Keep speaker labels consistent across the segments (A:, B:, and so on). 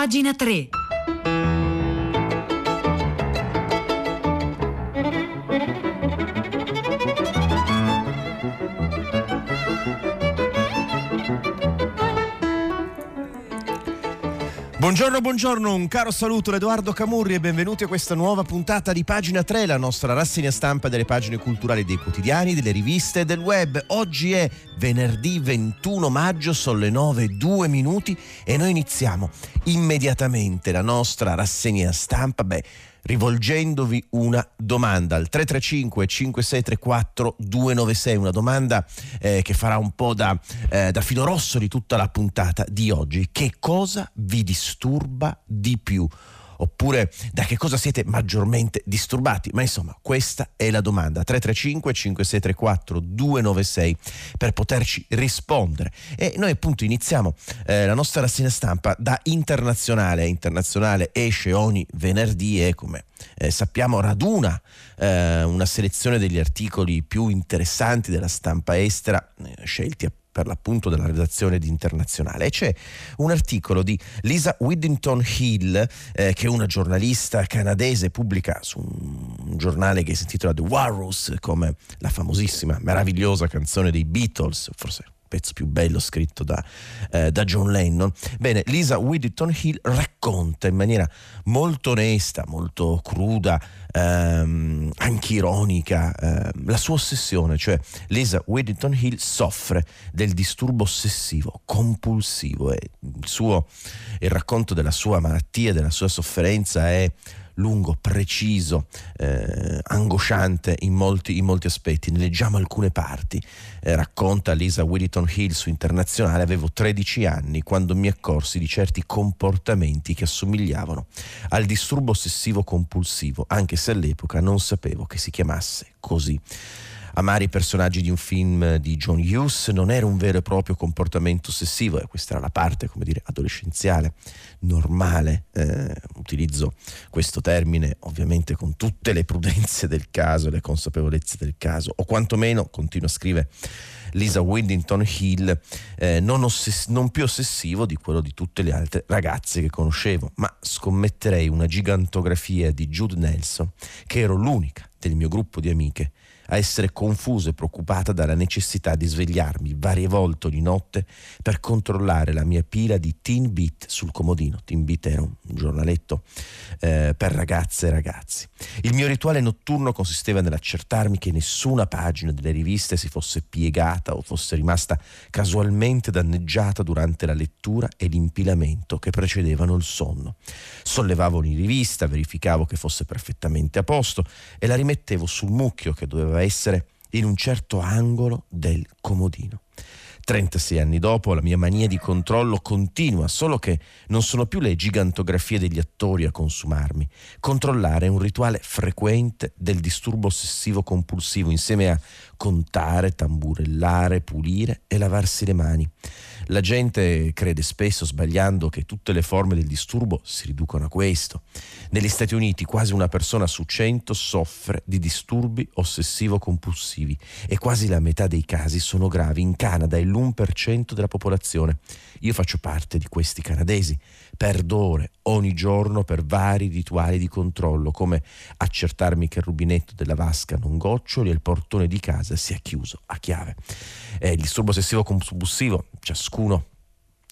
A: Pagina 3.
B: Buongiorno, buongiorno, un caro saluto da Edoardo Camurri e benvenuti a questa nuova puntata di Pagina 3, la nostra rassegna stampa delle pagine culturali dei quotidiani, delle riviste e del web. Oggi è venerdì 21 maggio, sono le 9 e 2 minuti e noi iniziamo immediatamente la nostra rassegna stampa. Beh, rivolgendovi una domanda al 335 5634 296, una domanda eh, che farà un po' da, eh, da filo rosso di tutta la puntata di oggi. Che cosa vi disturba di più? Oppure da che cosa siete maggiormente disturbati? Ma insomma, questa è la domanda. 335 5634 296 per poterci rispondere. E noi appunto iniziamo eh, la nostra rassegna stampa da internazionale. Internazionale esce ogni venerdì e come eh, sappiamo raduna eh, una selezione degli articoli più interessanti della stampa estera eh, scelti appunto per l'appunto della redazione di Internazionale e c'è un articolo di Lisa Whittington Hill eh, che è una giornalista canadese pubblica su un giornale che si intitola The Walrus come la famosissima meravigliosa canzone dei Beatles forse pezzo più bello scritto da, eh, da, John Lennon. Bene, Lisa Whittington Hill racconta in maniera molto onesta, molto cruda, ehm, anche ironica, ehm, la sua ossessione, cioè Lisa Whittington Hill soffre del disturbo ossessivo compulsivo e il, suo, il racconto della sua malattia, della sua sofferenza è lungo, preciso, eh, angosciante in molti, in molti, aspetti. Ne leggiamo alcune parti. Eh, racconta Lisa Whittington Hill su Internazionale, avevo 13 anni quando mi accorsi di certi comportamenti che assomigliavano al disturbo ossessivo compulsivo, anche se all'epoca non sapevo che si chiamasse così amare i personaggi di un film di John Hughes non era un vero e proprio comportamento ossessivo, e questa era la parte, come dire, adolescenziale, normale. Eh, utilizzo questo termine ovviamente con tutte le prudenze del caso le consapevolezze del caso, o quantomeno, continua a scrivere Lisa Windington Hill, eh, non, ossess- non, più ossessivo di quello di tutte le altre ragazze che conoscevo, ma scommetterei una gigantografia di Jude Nelson, che ero l'unica del mio gruppo di amiche a essere confusa e preoccupata dalla necessità di svegliarmi varie volte di notte per controllare la mia pila di Teen Beat sul comodino. Teen Beat era un giornaletto eh, per ragazze e ragazzi. Il mio rituale notturno consisteva nell'accertarmi che nessuna pagina delle riviste si fosse piegata o fosse rimasta casualmente danneggiata durante la lettura e l'impilamento che precedevano il sonno. Sollevavo ogni rivista, verificavo che fosse perfettamente a posto e la rimettevo sul mucchio che doveva essere in un certo angolo del comodino. 36 anni dopo la mia mania di controllo continua, solo che non sono più le gigantografie degli attori a consumarmi. Controllare è un rituale frequente del disturbo ossessivo compulsivo insieme a contare, tamburellare, pulire e lavarsi le mani. La gente crede spesso, sbagliando, che tutte le forme del disturbo si riducono a questo. Negli Stati Uniti quasi una persona su cento soffre di disturbi ossessivo-compulsivi e quasi la metà dei casi sono gravi. In Canada è l'1% della popolazione. Io faccio parte di questi canadesi. Perdo ore ogni giorno per vari rituali di controllo, come accertarmi che il rubinetto della vasca non goccioli e il portone di casa sia chiuso a chiave. Eh, il disturbo ossessivo compulsivo, ciascuno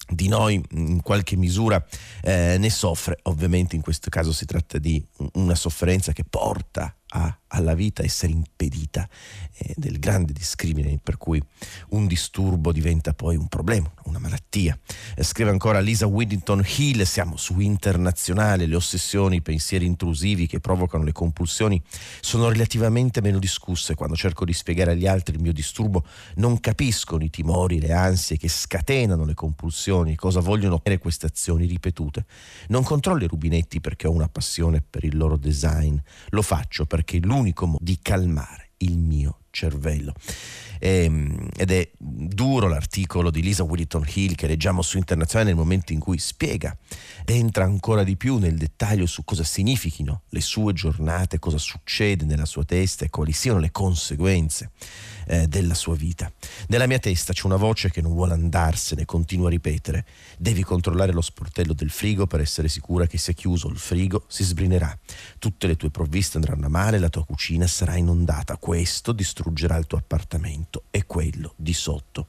B: di noi in qualche misura eh, ne soffre, ovviamente in questo caso si tratta di una sofferenza che porta a alla vita essere impedita eh, del grande discrimine per cui un disturbo diventa poi un problema, una malattia. Eh, scrive ancora Lisa Whittington Hill, siamo su internazionale, le ossessioni, i pensieri intrusivi che provocano le compulsioni sono relativamente meno discusse. Quando cerco di spiegare agli altri il mio disturbo non capiscono i timori, le ansie che scatenano le compulsioni, cosa vogliono ottenere queste azioni ripetute. Non controllo i rubinetti perché ho una passione per il loro design, lo faccio perché l'unico modo di calmare il mio cervello. E, ehm, ed è duro l'articolo di Lisa Willington Hill che leggiamo su Internazionale nel momento in cui spiega, entra ancora di più nel dettaglio su cosa significhino le sue giornate, cosa succede nella sua testa e quali siano le conseguenze eh, della sua vita. Nella mia testa c'è una voce che non vuole andarsene, continua a ripetere, devi controllare lo sportello del frigo per essere sicura che sia chiuso il frigo si sbrinerà, tutte le tue provviste andranno a male, la tua cucina sarà inondata, questo distruggerà il tuo appartamento. E quello di sotto.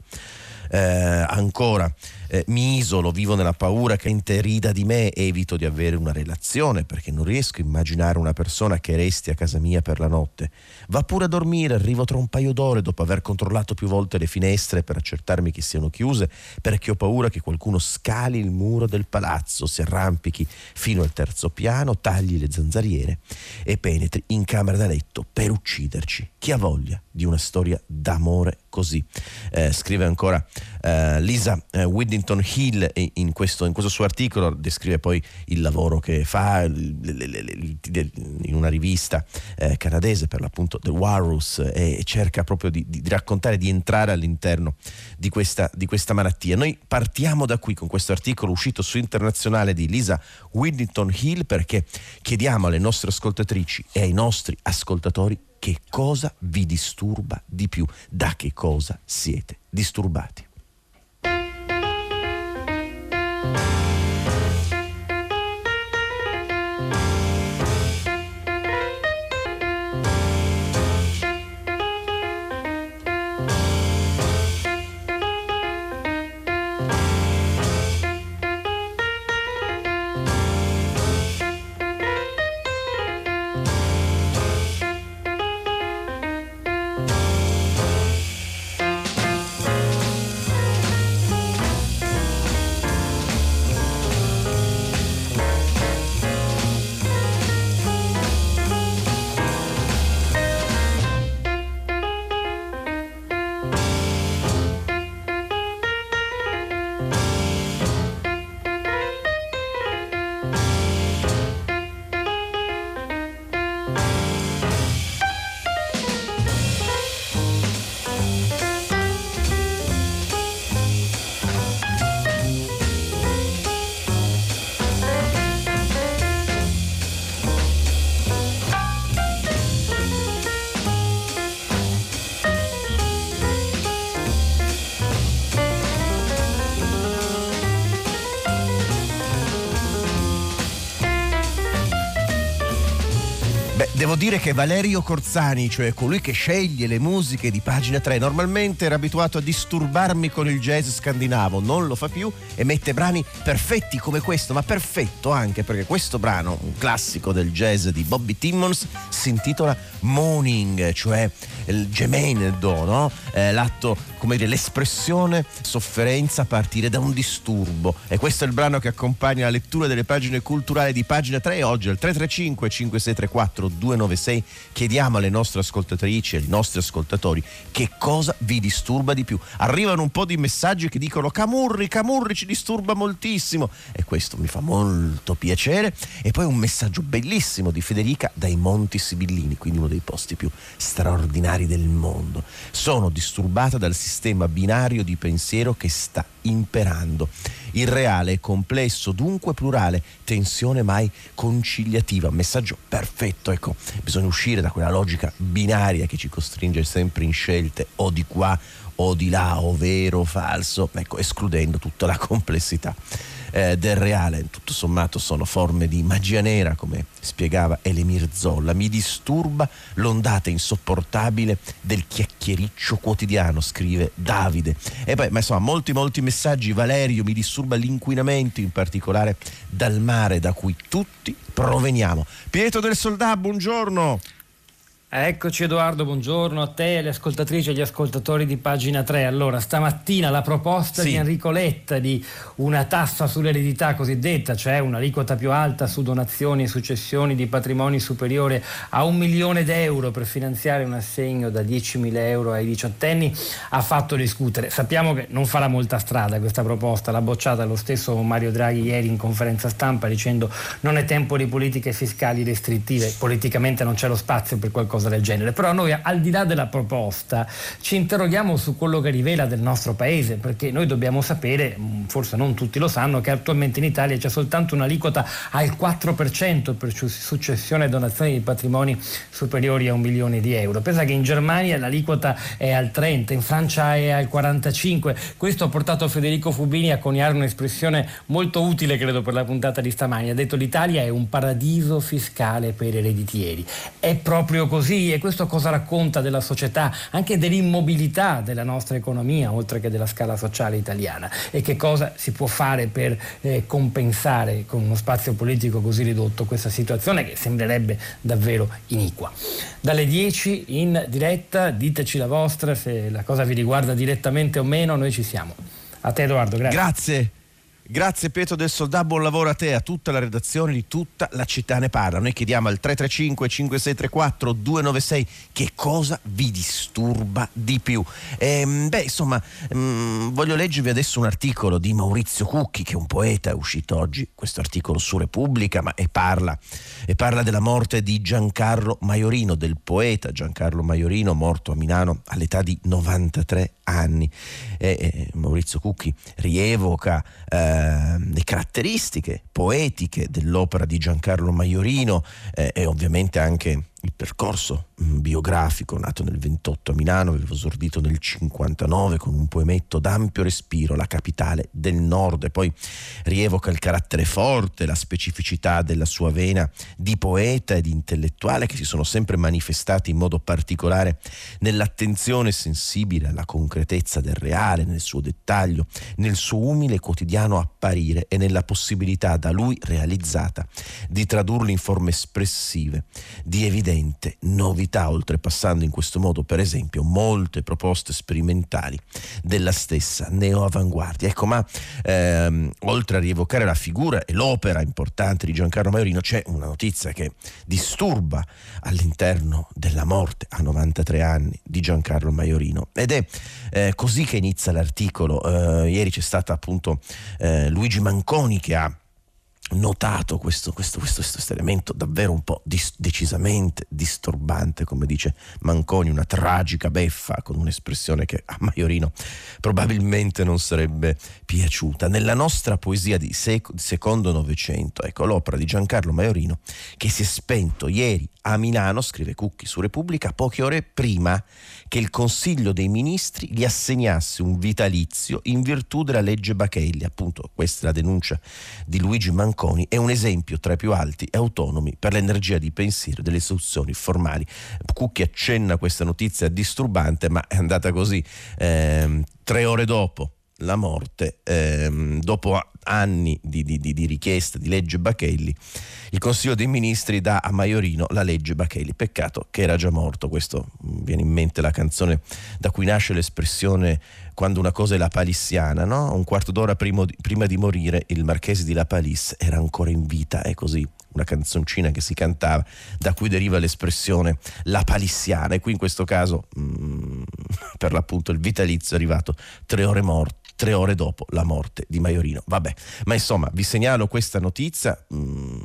B: Eh, ancora eh, mi isolo, vivo nella paura che interida di me, evito di avere una relazione perché non riesco a immaginare una persona che resti a casa mia per la notte. Va pure a dormire, arrivo tra un paio d'ore dopo aver controllato più volte le finestre per accertarmi che siano chiuse perché ho paura che qualcuno scali il muro del palazzo, si arrampichi fino al terzo piano, tagli le zanzariere e penetri in camera da letto per ucciderci. Chi ha voglia di una storia d'amore così? Eh, scrive ancora eh, Lisa eh, Whittington Hill in questo, in questo, suo articolo descrive poi il lavoro che fa in una rivista eh, canadese per l'appunto The Walrus e cerca proprio di, di, raccontare, di entrare all'interno di questa, di questa malattia. Noi partiamo da qui con questo articolo uscito su internazionale di Lisa Whittington Hill perché chiediamo alle nostre ascoltatrici e ai nostri ascoltatori che cosa vi disturba di più, da che cosa siete disturbati. Dire che Valerio Corzani, cioè colui che sceglie le musiche di pagina 3, normalmente era abituato a disturbarmi con il jazz scandinavo, non lo fa più e mette brani perfetti come questo, ma perfetto anche perché questo brano, un classico del jazz di Bobby Timmons, si intitola Moaning, cioè il gemendo, no? eh, l'atto, come dire, l'espressione sofferenza a partire da un disturbo. E questo è il brano che accompagna la lettura delle pagine culturali di pagina 3 oggi al 335 5634 296 chiediamo alle nostre ascoltatrici e ai nostri ascoltatori che cosa vi disturba di più. Arrivano un po' di messaggi che dicono Camurri, Camurri ci disturba moltissimo e questo mi fa molto piacere e poi un messaggio bellissimo di Federica dai Monti Sibillini, quindi uno dei posti più straordinari del mondo. Sono disturbata dal sistema binario di pensiero che sta imperando. Il reale è complesso, dunque plurale, tensione mai conciliativa. Messaggio perfetto, ecco, bisogna uscire da quella logica binaria che ci costringe sempre in scelte o di qua o di là, o vero o falso, ecco, escludendo tutta la complessità eh, del reale. Tutto sommato sono forme di magia nera, come spiegava Elemir Zolla. Mi disturba l'ondata insopportabile del chiacchiericcio quotidiano, scrive Davide. E poi, ma insomma, molti, molti messaggi. Valerio, mi disturba l'inquinamento, in particolare dal mare da cui tutti proveniamo. Pietro del Soldà, buongiorno.
A: Eccoci Edoardo, buongiorno a te, alle ascoltatrici e agli ascoltatori di pagina 3. Allora, stamattina la proposta sì. di Enrico Letta di una tassa sull'eredità cosiddetta, cioè un'aliquota più alta su donazioni e successioni di patrimoni superiore a un milione d'euro per finanziare un assegno da 10.000 euro ai diciottenni, ha fatto discutere. Sappiamo che non farà molta strada questa proposta, l'ha bocciata lo stesso Mario Draghi ieri in conferenza stampa dicendo non è tempo di politiche fiscali restrittive, politicamente non c'è lo spazio per qualcosa cosa del genere. Però noi al di là della proposta ci interroghiamo su quello che rivela del nostro paese, perché noi dobbiamo sapere, mm, forse non tutti lo sanno, che attualmente in Italia c'è soltanto un'aliquota al 4% per successione e donazioni di patrimoni superiori a un milione di euro. Pensa che in Germania l'aliquota è al 30%, in Francia è al 45%. Questo ha portato Federico Fubini a coniare un'espressione molto utile, credo, per la puntata di stamani. Ha detto l'Italia è un paradiso fiscale per ereditieri. È proprio così e questo cosa racconta della società, anche dell'immobilità della nostra economia, oltre che della scala sociale italiana e che cosa si può fare per eh, compensare con uno spazio politico così ridotto questa situazione che sembrerebbe davvero iniqua. Dalle 10 in diretta, diteci la vostra, se la cosa vi riguarda direttamente o meno, noi ci siamo. A te Edoardo, grazie.
B: Grazie. Grazie Pietro del Soldà, buon lavoro a te, a tutta la redazione di tutta la città ne parla. Noi chiediamo al 335 5634 296 che cosa vi disturba di più. Ehm, beh, insomma, ehm, voglio leggervi adesso un articolo di Maurizio Cucchi, che è un poeta, è uscito oggi questo articolo su Repubblica, ma e parla, e parla della morte di Giancarlo Maiorino, del poeta Giancarlo Maiorino, morto a Milano all'età di 93 anni. E, e Maurizio Cucchi rievoca eh, le caratteristiche poetiche dell'opera di Giancarlo Maiorino eh, e ovviamente anche il percorso mm, biografico nato nel 28 a Milano, avevo esordito nel 59 con un poemetto d'ampio respiro, la capitale del nord, e poi rievoca il carattere forte, la specificità della sua vena di poeta e di intellettuale che si sono sempre manifestati in modo particolare nell'attenzione sensibile alla concretezza del reale, nel suo dettaglio, nel suo umile quotidiano apparire e nella possibilità da lui realizzata di tradurlo in forme espressive, di evidenza evidente novità, oltrepassando in questo modo, per esempio, molte proposte sperimentali della stessa neoavanguardia. Ecco, ma ehm, oltre a rievocare la figura e l'opera importante di Giancarlo Maiorino, c'è una notizia che disturba all'interno della morte a 93 anni di Giancarlo Maiorino. Ed è eh, così che inizia l'articolo. Eh, ieri c'è stato appunto eh, Luigi Manconi che ha notato questo, questo, questo, questo, elemento davvero un po' dis, decisamente disturbante, come dice Manconi, una tragica beffa con un'espressione che a Maiorino probabilmente non sarebbe piaciuta. Nella nostra poesia di, sec- secondo Novecento, ecco l'opera di Giancarlo Maiorino che si è spento ieri a Milano, scrive Cucchi su Repubblica, poche ore prima che il Consiglio dei Ministri gli assegnasse un vitalizio in virtù della legge Bachelli. Appunto, questa è la denuncia di Luigi Manconi, è un esempio tra i più alti e autonomi per l'energia di pensiero delle istituzioni formali. Cucchi accenna questa notizia disturbante, ma è andata così. Eh, tre ore dopo la morte, ehm, dopo anni di, di, di, richiesta di legge Bachelli, il Consiglio dei Ministri dà a Maiorino la legge Bachelli. Peccato che era già morto, questo mi viene in mente la canzone da cui nasce l'espressione quando una cosa è la palissiana, no? Un quarto d'ora prima, prima di morire il marchese di La Palisse era ancora in vita, è così una canzoncina che si cantava, da cui deriva l'espressione la palissiana e qui in questo caso mh, mm, per l'appunto il vitalizio è arrivato tre ore morto tre ore dopo la morte di Maiorino. Vabbè, ma insomma vi segnalo questa notizia, mh, mm,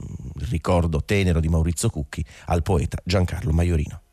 B: ricordo tenero di Maurizio Cucchi al poeta Giancarlo Maiorino.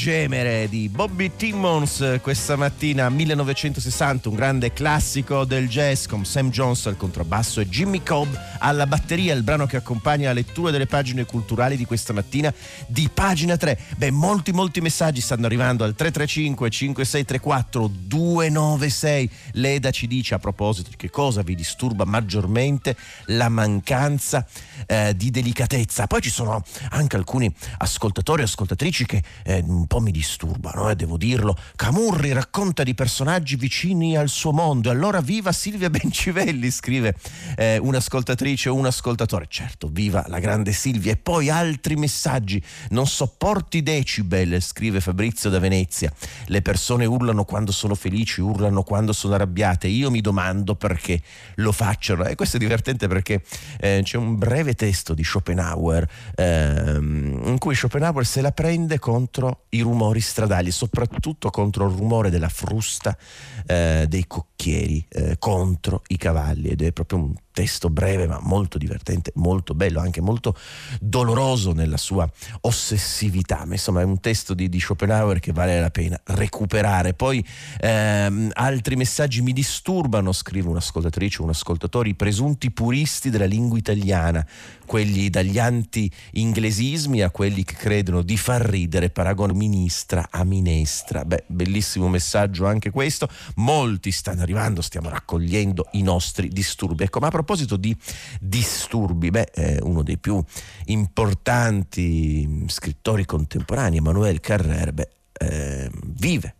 B: Gemere di Bobby Timmons questa mattina 1960, un grande classico del jazz con Sam Jones al contrabbasso e Jimmy Cobb alla batteria, il brano che accompagna la lettura delle pagine culturali di questa mattina di pagina 3. Beh, molti molti messaggi stanno arrivando al 335 5634 296. Leda ci dice a proposito di che cosa vi disturba maggiormente la mancanza eh, di delicatezza. Poi ci sono anche alcuni ascoltatori e ascoltatrici che eh, po' mi disturbano, eh, devo dirlo. Camurri racconta di personaggi vicini al suo mondo. Allora viva Silvia Bencivelli, scrive eh, un'ascoltatrice o un ascoltatore. Certo, viva la grande Silvia. E poi altri messaggi. Non sopporti decibel, scrive Fabrizio da Venezia. Le persone urlano quando sono felici, urlano quando sono arrabbiate. Io mi domando perché lo facciano. E questo è divertente perché eh, c'è un breve testo di Schopenhauer ehm, in cui Schopenhauer se la prende contro i rumori stradali, soprattutto contro il rumore della frusta eh, dei cocchieri, eh, contro i cavalli ed è proprio un testo breve ma molto divertente, molto bello, anche molto doloroso nella sua ossessività, ma insomma è un testo di, di Schopenhauer che vale la pena recuperare. Poi ehm, altri messaggi mi disturbano, scrive un'ascoltatrice, un ascoltatore, i presunti puristi della lingua italiana, quelli dagli anti-inglesismi a quelli che credono di far ridere, paragono ministra a minestra. Beh, bellissimo messaggio anche questo, molti stanno arrivando, stiamo raccogliendo i nostri disturbi. Ecco, ma a proposito di disturbi, beh, eh, uno dei più importanti scrittori contemporanei, Emmanuel Carrère, beh, eh, vive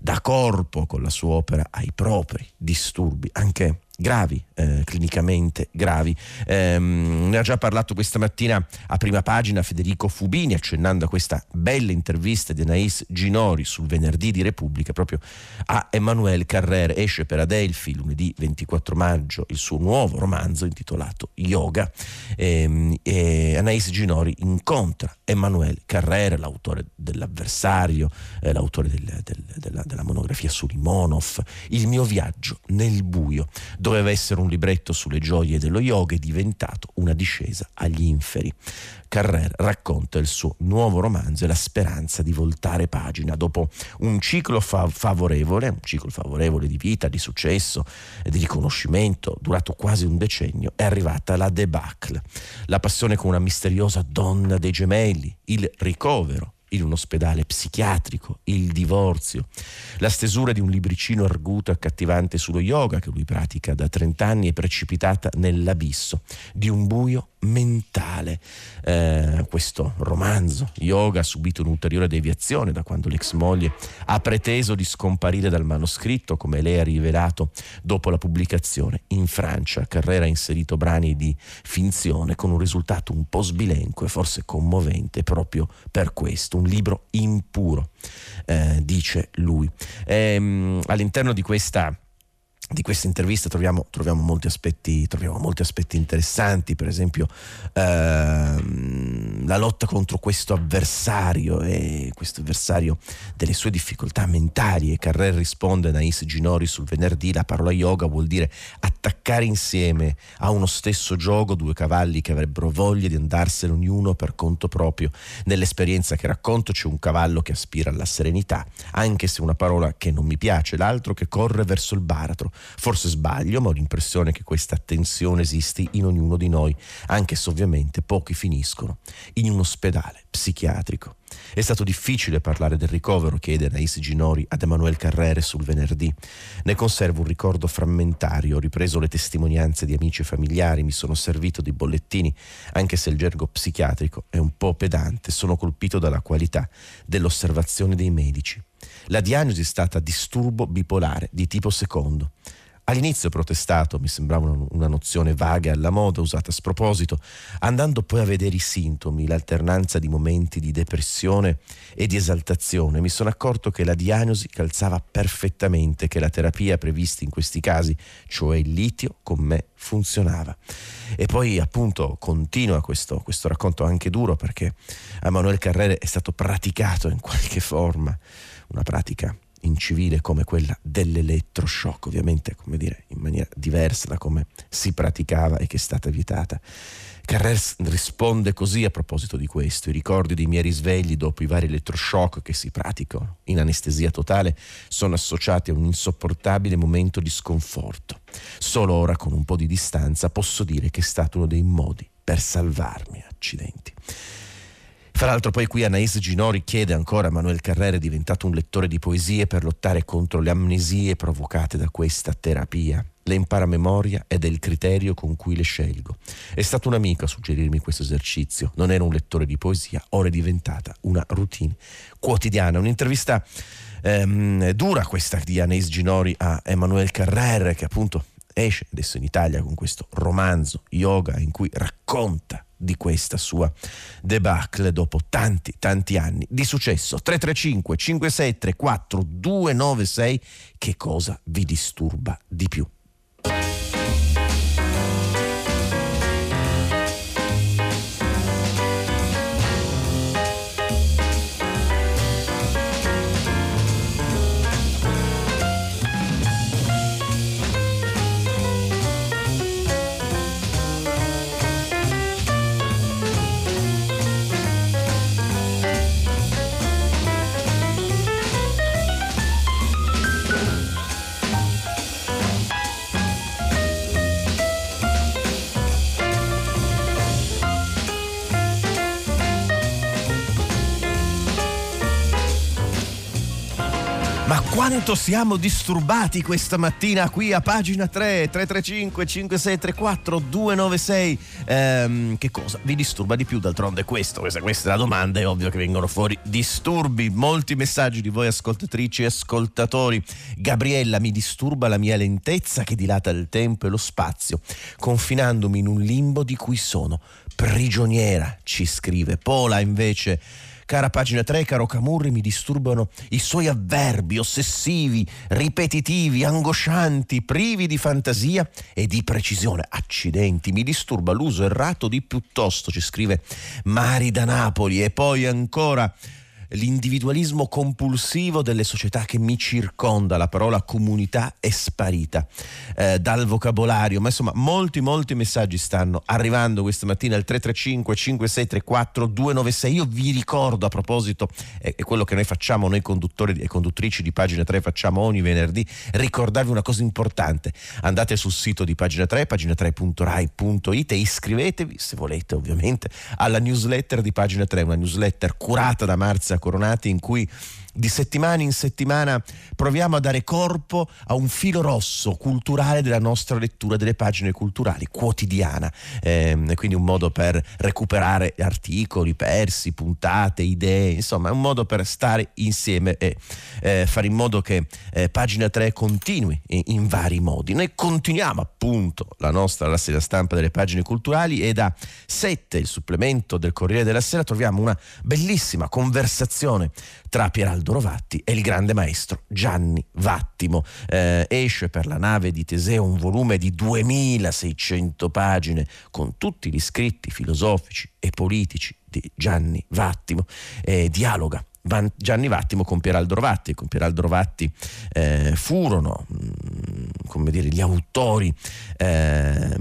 B: da corpo con la sua opera ai propri disturbi, anche gravi, eh, clinicamente gravi. Ehm, ne ha già parlato questa mattina a prima pagina Federico Fubini, accennando a questa bella intervista di Anais Ginori sul venerdì di Repubblica, proprio a Emanuele Carrere. Esce per Adelphi lunedì 24 maggio il suo nuovo romanzo intitolato Yoga. Ehm, e Anais Ginori incontra Emanuele Carrere, l'autore dell'avversario, eh, l'autore del, del, della, della monografia su Limonov, Il mio viaggio nel buio doveva essere un libretto sulle gioie dello yoga, è diventato una discesa agli inferi. Carrer racconta il suo nuovo romanzo e la speranza di voltare pagina. Dopo un ciclo fa- favorevole, un ciclo favorevole di vita, di successo e di riconoscimento, durato quasi un decennio, è arrivata la debacle. La passione con una misteriosa donna dei gemelli, il ricovero in un ospedale psichiatrico, il divorzio, la stesura di un libricino arguto e accattivante sullo yoga che lui pratica da 30 anni è precipitata nell'abisso di un buio mentale. Eh, questo romanzo, Yoga, ha subito un'ulteriore deviazione da quando l'ex moglie ha preteso di scomparire dal manoscritto, come lei ha rivelato dopo la pubblicazione. In Francia Carrera ha inserito brani di finzione con un risultato un po' sbilenco e forse commovente proprio per questo, un libro impuro, eh, dice lui. E, ehm, all'interno di questa di questa intervista troviamo, troviamo, molti aspetti, troviamo, molti aspetti, interessanti, per esempio ehm, la lotta contro questo avversario e questo avversario delle sue difficoltà mentali e Carrer risponde a Nais Ginori sul venerdì, la parola yoga vuol dire attaccare insieme a uno stesso gioco due cavalli che avrebbero voglia di andarsene ognuno per conto proprio. Nell'esperienza che racconto c'è un cavallo che aspira alla serenità, anche se una parola che non mi piace, l'altro che corre verso il baratro Forse sbaglio, ma ho l'impressione che questa tensione esisti in ognuno di noi, anche se ovviamente pochi finiscono in un ospedale psichiatrico. È stato difficile parlare del ricovero, chiede Anaïs Ginori ad Emanuele Carrere sul venerdì. Ne conservo un ricordo frammentario, ho ripreso le testimonianze di amici e familiari, mi sono servito di bollettini, anche se il gergo psichiatrico è un po' pedante, sono colpito dalla qualità dell'osservazione dei medici. La diagnosi è stata disturbo bipolare di tipo secondo. All'inizio protestato, mi sembrava una nozione vaga alla moda, usata a sproposito, andando poi a vedere i sintomi, l'alternanza di momenti di depressione e di esaltazione, mi sono accorto che la diagnosi calzava perfettamente, che la terapia prevista in questi casi, cioè il litio, con me funzionava. E poi appunto continua questo, questo racconto anche duro perché Emanuele Carrere è stato praticato in qualche forma, una pratica incivile come quella dell'elettroshock, ovviamente come dire, in maniera diversa da come si praticava e che è stata vietata. Carrer risponde così a proposito di questo. I ricordi dei miei risvegli dopo i vari elettroshock che si praticano in anestesia totale sono associati a un insopportabile momento di sconforto. Solo ora, con un po' di distanza, posso dire che è stato uno dei modi per salvarmi. Accidenti. Fra l'altro poi qui Anaïs Ginori chiede ancora a Manuel Carrere, diventato un lettore di poesie, per lottare contro le amnesie provocate da questa terapia. Le impara memoria ed è il criterio con cui le scelgo. È stato un amico a suggerirmi questo esercizio. Non era un lettore di poesia, ora è diventata una routine quotidiana. Un'intervista ehm, dura questa di Anaïs Ginori a Emanuele Carrere, che appunto esce adesso in Italia con questo romanzo yoga in cui racconta di questa sua debacle dopo tanti tanti anni di successo. 335 5634 296 che cosa vi disturba di più quanto siamo disturbati questa mattina qui a pagina 3 335 5634 296 ehm, che cosa vi disturba di più d'altronde? Questo questa, questa, è la domanda è ovvio che vengono fuori disturbi. Molti messaggi di voi ascoltatrici e ascoltatori. Gabriella mi disturba la mia lentezza che dilata il tempo e lo spazio confinandomi in un limbo di cui sono prigioniera ci scrive Pola. Invece Cara pagina 3, caro Camurri, mi disturbano i suoi avverbi ossessivi, ripetitivi, angoscianti, privi di fantasia e di precisione. Accidenti, mi disturba l'uso errato di piuttosto, ci scrive Mari da Napoli e poi ancora l'individualismo compulsivo delle società che mi circonda, la parola comunità è sparita eh, dal vocabolario, ma insomma molti molti messaggi stanno arrivando questa mattina al 335 5634 296. Io vi ricordo a proposito, è, è quello che noi facciamo, noi conduttori e conduttrici di pagina 3 facciamo ogni venerdì, ricordarvi una cosa importante. Andate sul sito di pagina 3, pagina3.rai.it e iscrivetevi, se volete ovviamente, alla newsletter di pagina 3, una newsletter curata da Marzia Coronati in cui di settimana in settimana proviamo a dare corpo a un filo rosso culturale della nostra lettura delle pagine culturali quotidiana, eh, quindi un modo per recuperare articoli persi, puntate, idee, insomma è un modo per stare insieme e eh, fare in modo che eh, pagina 3 continui in, in, vari modi. Noi continuiamo appunto la nostra rassegna stampa delle pagine culturali e da 7 il supplemento del Corriere della Sera troviamo una bellissima conversazione tra Pieraldo Rovatti e il grande maestro Gianni Vattimo. Eh, esce per la nave di Teseo un volume di 2600 pagine con tutti gli scritti filosofici e politici di Gianni Vattimo. Eh, dialoga Gianni Vattimo con Pieraldo Rovatti. Con Pieraldo Rovatti eh, furono mh, mm, dire, gli autori eh,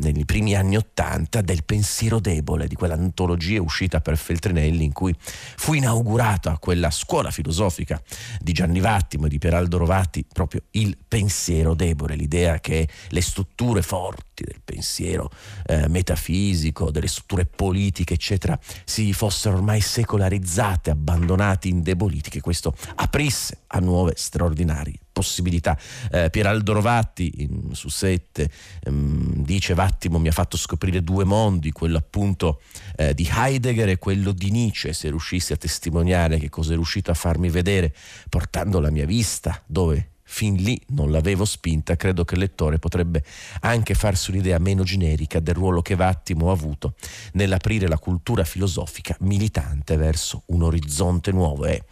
B: nei primi anni Ottanta del pensiero debole, di quell'antologia uscita per Feltrinelli in cui fu inaugurata quella scuola filosofica di Gianni Vattimo e di Pieraldo Rovatti, proprio il pensiero debole, l'idea che le strutture forti del pensiero eh, metafisico, delle strutture politiche, eccetera, si fossero ormai secolarizzate, abbandonate, indebolite, che questo aprisse a nuove straordinarie possibilità. Eh, Pieraldo Rovatti in, su sette ehm, dice Vattimo mi ha fatto scoprire due mondi, quello appunto eh, di Heidegger e quello di Nietzsche, se riuscissi a testimoniare che cosa è riuscito a farmi vedere portando la mia vista dove fin lì non l'avevo spinta, credo che il lettore potrebbe anche farsi un'idea meno generica del ruolo che Vattimo ha avuto nell'aprire la cultura filosofica militante verso un orizzonte nuovo. È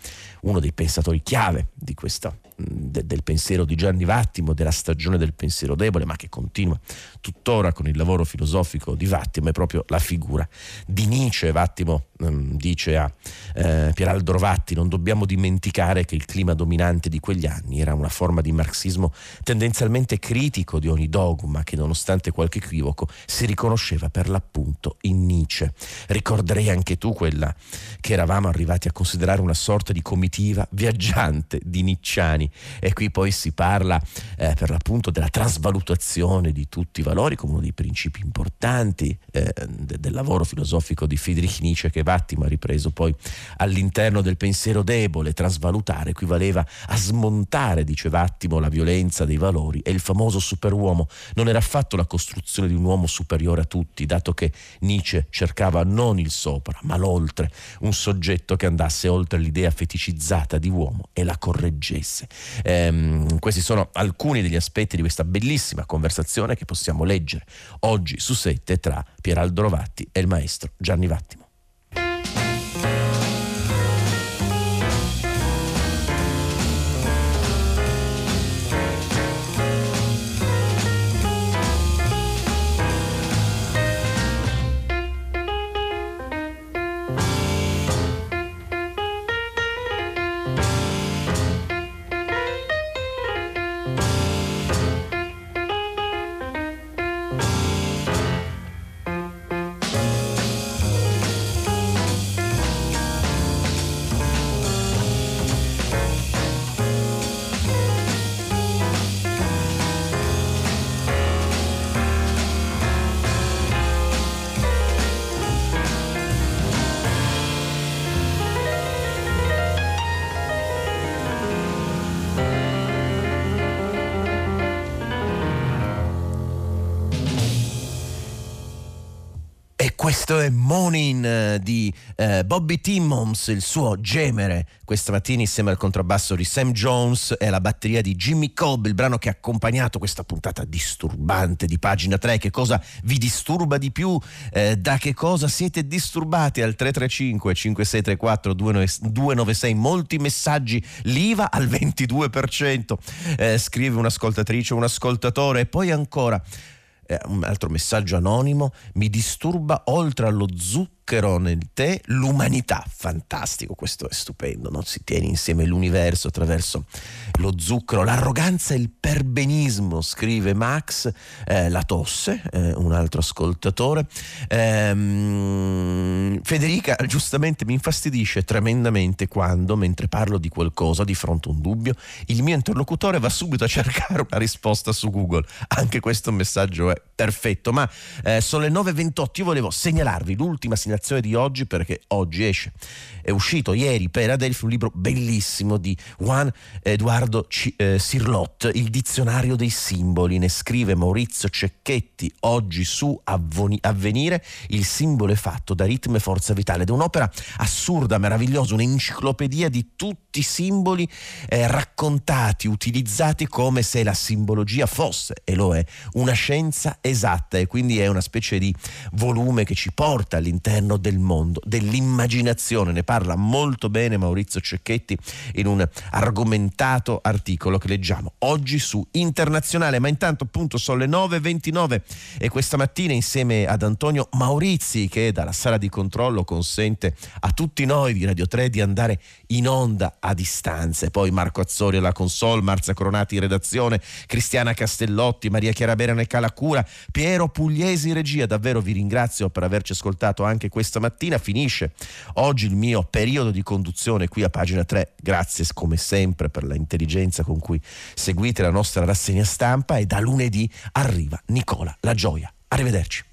B: uno dei pensatori chiave di questa de, del pensiero di Gianni Vattimo, della stagione del pensiero debole, ma che continua tuttora con il lavoro filosofico di Vattimo, è proprio la figura di Nietzsche. Vattimo ehm, dice a eh, Pieraldo Rovatti, non dobbiamo dimenticare che il clima dominante di quegli anni era una forma di marxismo tendenzialmente critico di ogni dogma che nonostante qualche equivoco si riconosceva per l'appunto in Nietzsche. Ricorderei anche tu quella che eravamo arrivati a considerare una sorta di comitiva viaggiante di nicciani e qui poi si parla eh, per l'appunto della trasvalutazione di tutti i valori come uno dei principi importanti eh, del lavoro filosofico di Friedrich Nietzsche che Vattimo ha ripreso poi all'interno del pensiero debole, trasvalutare equivaleva a smontare, dice Vattimo, la violenza dei valori e il famoso superuomo non era affatto la costruzione di un uomo superiore a tutti, dato che Nietzsche cercava non il sopra, ma l'oltre, un soggetto che andasse oltre l'idea feticizzata di uomo e la correggesse. Ehm, questi sono alcuni degli aspetti di questa bellissima conversazione che possiamo leggere oggi su sette tra Pieraldo Rovatti e il maestro Gianni Vattimo. Questo è Morning eh, di eh, Bobby Timmons, il suo gemere, questa mattina insieme al contrabbasso di Sam Jones e alla batteria di Jimmy Cobb, il brano che ha accompagnato questa puntata disturbante di pagina 3. Che cosa vi disturba di più? Eh, da che cosa siete disturbati? Al 335 5634 296 molti messaggi, l'IVA al 22%, eh, scrive un'ascoltatrice, un ascoltatore e poi ancora eh, un altro messaggio anonimo, mi disturba oltre allo zucchero zucchero nel tè, l'umanità. Fantastico, questo è stupendo, no? si tiene insieme l'universo attraverso lo zucchero, l'arroganza e il perbenismo, scrive Max, eh, la tosse, eh, un altro ascoltatore. Ehm, Federica giustamente mi infastidisce tremendamente quando, mentre parlo di qualcosa, di fronte a un dubbio, il mio interlocutore va subito a cercare una risposta su Google. Anche questo messaggio è perfetto, ma eh, sono le 9.28, io volevo segnalarvi l'ultima segnalazione pubblicazione di oggi perché oggi esce. È uscito ieri per Adelphi un libro bellissimo di Juan Eduardo C- eh, Sirlot, Il dizionario dei simboli. Ne scrive Maurizio Cecchetti oggi su Avvoni- Avvenire. Il simbolo è fatto da ritmo e forza vitale. Ed è un'opera assurda, meravigliosa, un'enciclopedia di tutti i simboli eh, raccontati, utilizzati come se la simbologia fosse, e lo è, una scienza esatta. E quindi è una specie di volume che ci porta all'interno all'interno del mondo, dell'immaginazione. Ne parla molto bene Maurizio Cecchetti in un argomentato articolo che leggiamo oggi su Internazionale. Ma intanto appunto sono le 9.29 e questa mattina insieme ad Antonio Maurizi che dalla sala di controllo consente a tutti noi di Radio 3 di andare in onda a distanza. E poi Marco Azzori alla console, Marzia Coronati in redazione, Cristiana Castellotti, Maria Chiara Berana e Calacura, Piero Pugliesi in regia. Davvero vi ringrazio per averci ascoltato anche questa mattina. Finisce oggi il mio periodo di conduzione qui a pagina 3. Grazie come sempre per l'intelligenza con cui seguite la nostra rassegna stampa e da lunedì arriva Nicola La Gioia. Arrivederci.